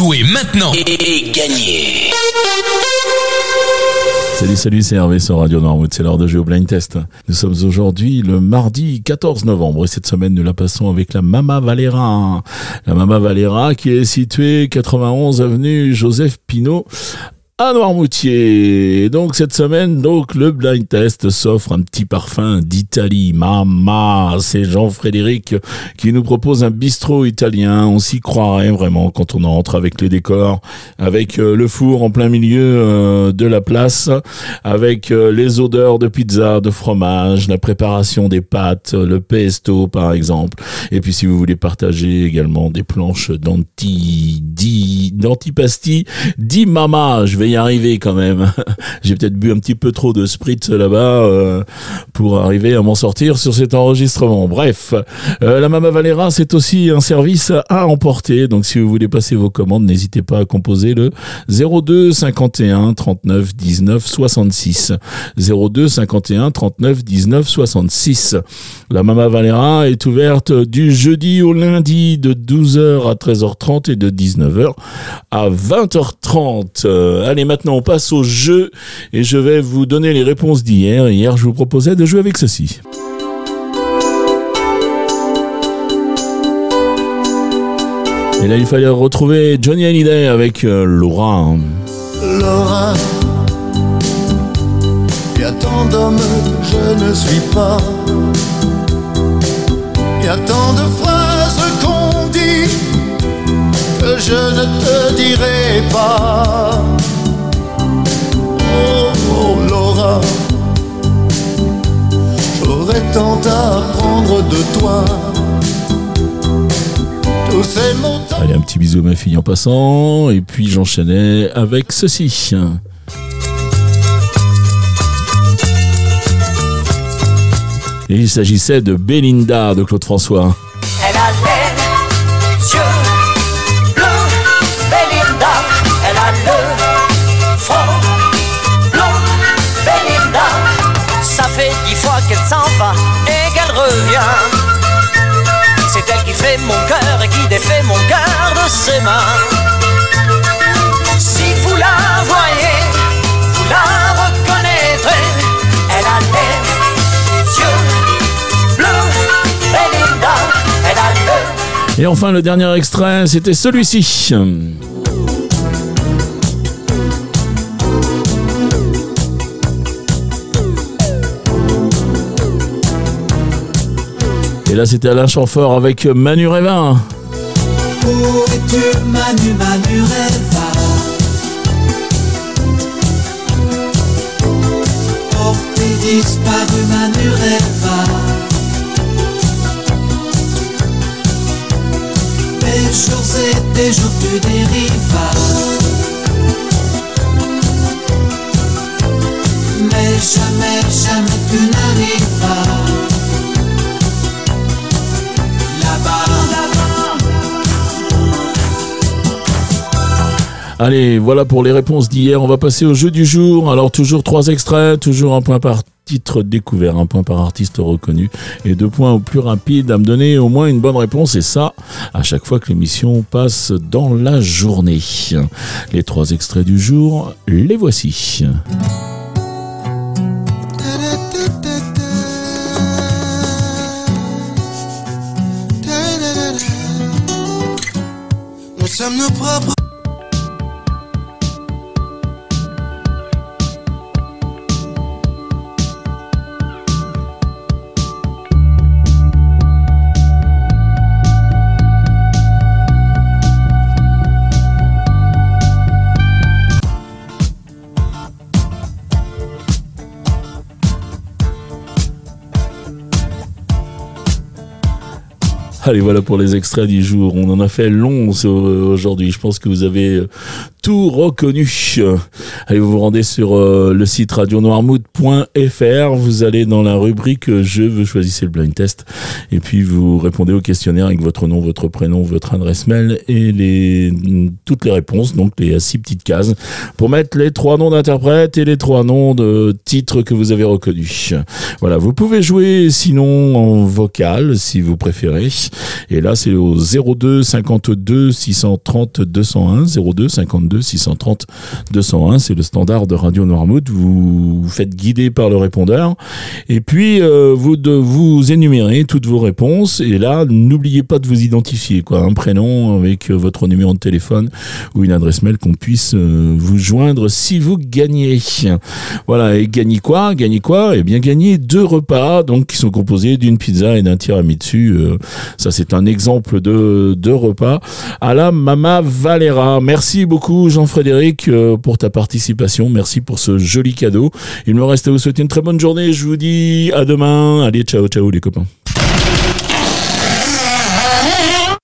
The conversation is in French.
Jouez maintenant et, gagnez Salut, salut, c'est Hervé sur Radio Norwood, c'est l'heure de au Blind Test. Nous sommes aujourd'hui le mardi 14 novembre et cette semaine nous la passons avec la Mama Valera. La Mama Valera qui est située 91 avenue Joseph Pinault à Noirmoutier. Donc cette semaine, donc le blind test s'offre un petit parfum d'Italie. Mama, c'est Jean-Frédéric qui nous propose un bistrot italien. On s'y croirait vraiment quand on entre avec les décors, avec euh, le four en plein milieu euh, de la place, avec euh, les odeurs de pizza, de fromage, la préparation des pâtes, le pesto par exemple. Et puis si vous voulez partager également des planches d'anti, d'antipasti, dit Mama, je vais y arriver quand même. J'ai peut-être bu un petit peu trop de spritz là-bas euh, pour arriver à m'en sortir sur cet enregistrement. Bref, euh, la Mama Valera, c'est aussi un service à emporter. Donc si vous voulez passer vos commandes, n'hésitez pas à composer le 02 51 39 19 66. 02 51 39 19 66. La Mama Valera est ouverte du jeudi au lundi de 12h à 13h30 et de 19h à 20h30. allez, et maintenant, on passe au jeu et je vais vous donner les réponses d'hier. Hier, je vous proposais de jouer avec ceci. Et là, il fallait retrouver Johnny Hallyday avec euh, Laura. Laura, il y a tant d'hommes que je ne suis pas. Il y a tant de phrases qu'on dit que je ne te dirai pas. Allez, un petit bisou à ma fille en passant. Et puis j'enchaînais avec ceci. Et il s'agissait de Belinda de Claude François. C'est elle qui fait mon cœur et qui défait mon cœur de ses mains. Si vous la voyez, vous la reconnaîtrez. Elle a les yeux bleus, Belinda, elle a le Et enfin, le dernier extrait, c'était celui-ci. Là, c'était Alain Chamfort avec Manu Révin. Où es-tu Manu, Manu Reva? Porté disparu Manu Reva. Des jours et des jours tu dérivas Mais jamais, jamais tu n'arrivas Allez, voilà pour les réponses d'hier. On va passer au jeu du jour. Alors, toujours trois extraits, toujours un point par titre découvert, un point par artiste reconnu et deux points au plus rapide à me donner au moins une bonne réponse. Et ça, à chaque fois que l'émission passe dans la journée. Les trois extraits du jour, les voici. Nous sommes nos propres. Allez, voilà pour les extraits du jour. On en a fait long ce- aujourd'hui. Je pense que vous avez euh, tout reconnu. Allez, vous vous rendez sur euh, le site radionoirmood.fr, vous allez dans la rubrique Je veux choisir le blind test et puis vous répondez au questionnaire avec votre nom, votre prénom, votre adresse mail et les toutes les réponses, donc les six petites cases pour mettre les trois noms d'interprètes et les trois noms de titres que vous avez reconnus. Voilà, vous pouvez jouer sinon en vocal si vous préférez. Et là, c'est au 02 52 630 201 02 52 630 201. C'est le standard de Radio Noirmouth. Vous vous faites guider par le répondeur. Et puis, euh, vous vous énumérer toutes vos réponses. Et là, n'oubliez pas de vous identifier, quoi. Un prénom avec votre numéro de téléphone ou une adresse mail qu'on puisse euh, vous joindre si vous gagnez. Voilà. Et gagnez quoi? Gagnez quoi? Eh bien, gagner deux repas, donc, qui sont composés d'une pizza et d'un tiramisu. Euh, ça, c'est un exemple de, de repas à la Mama Valera. Merci beaucoup Jean-Frédéric euh, pour ta participation. Merci pour ce joli cadeau. Il me reste à vous souhaiter une très bonne journée. Je vous dis à demain. Allez, ciao, ciao les copains.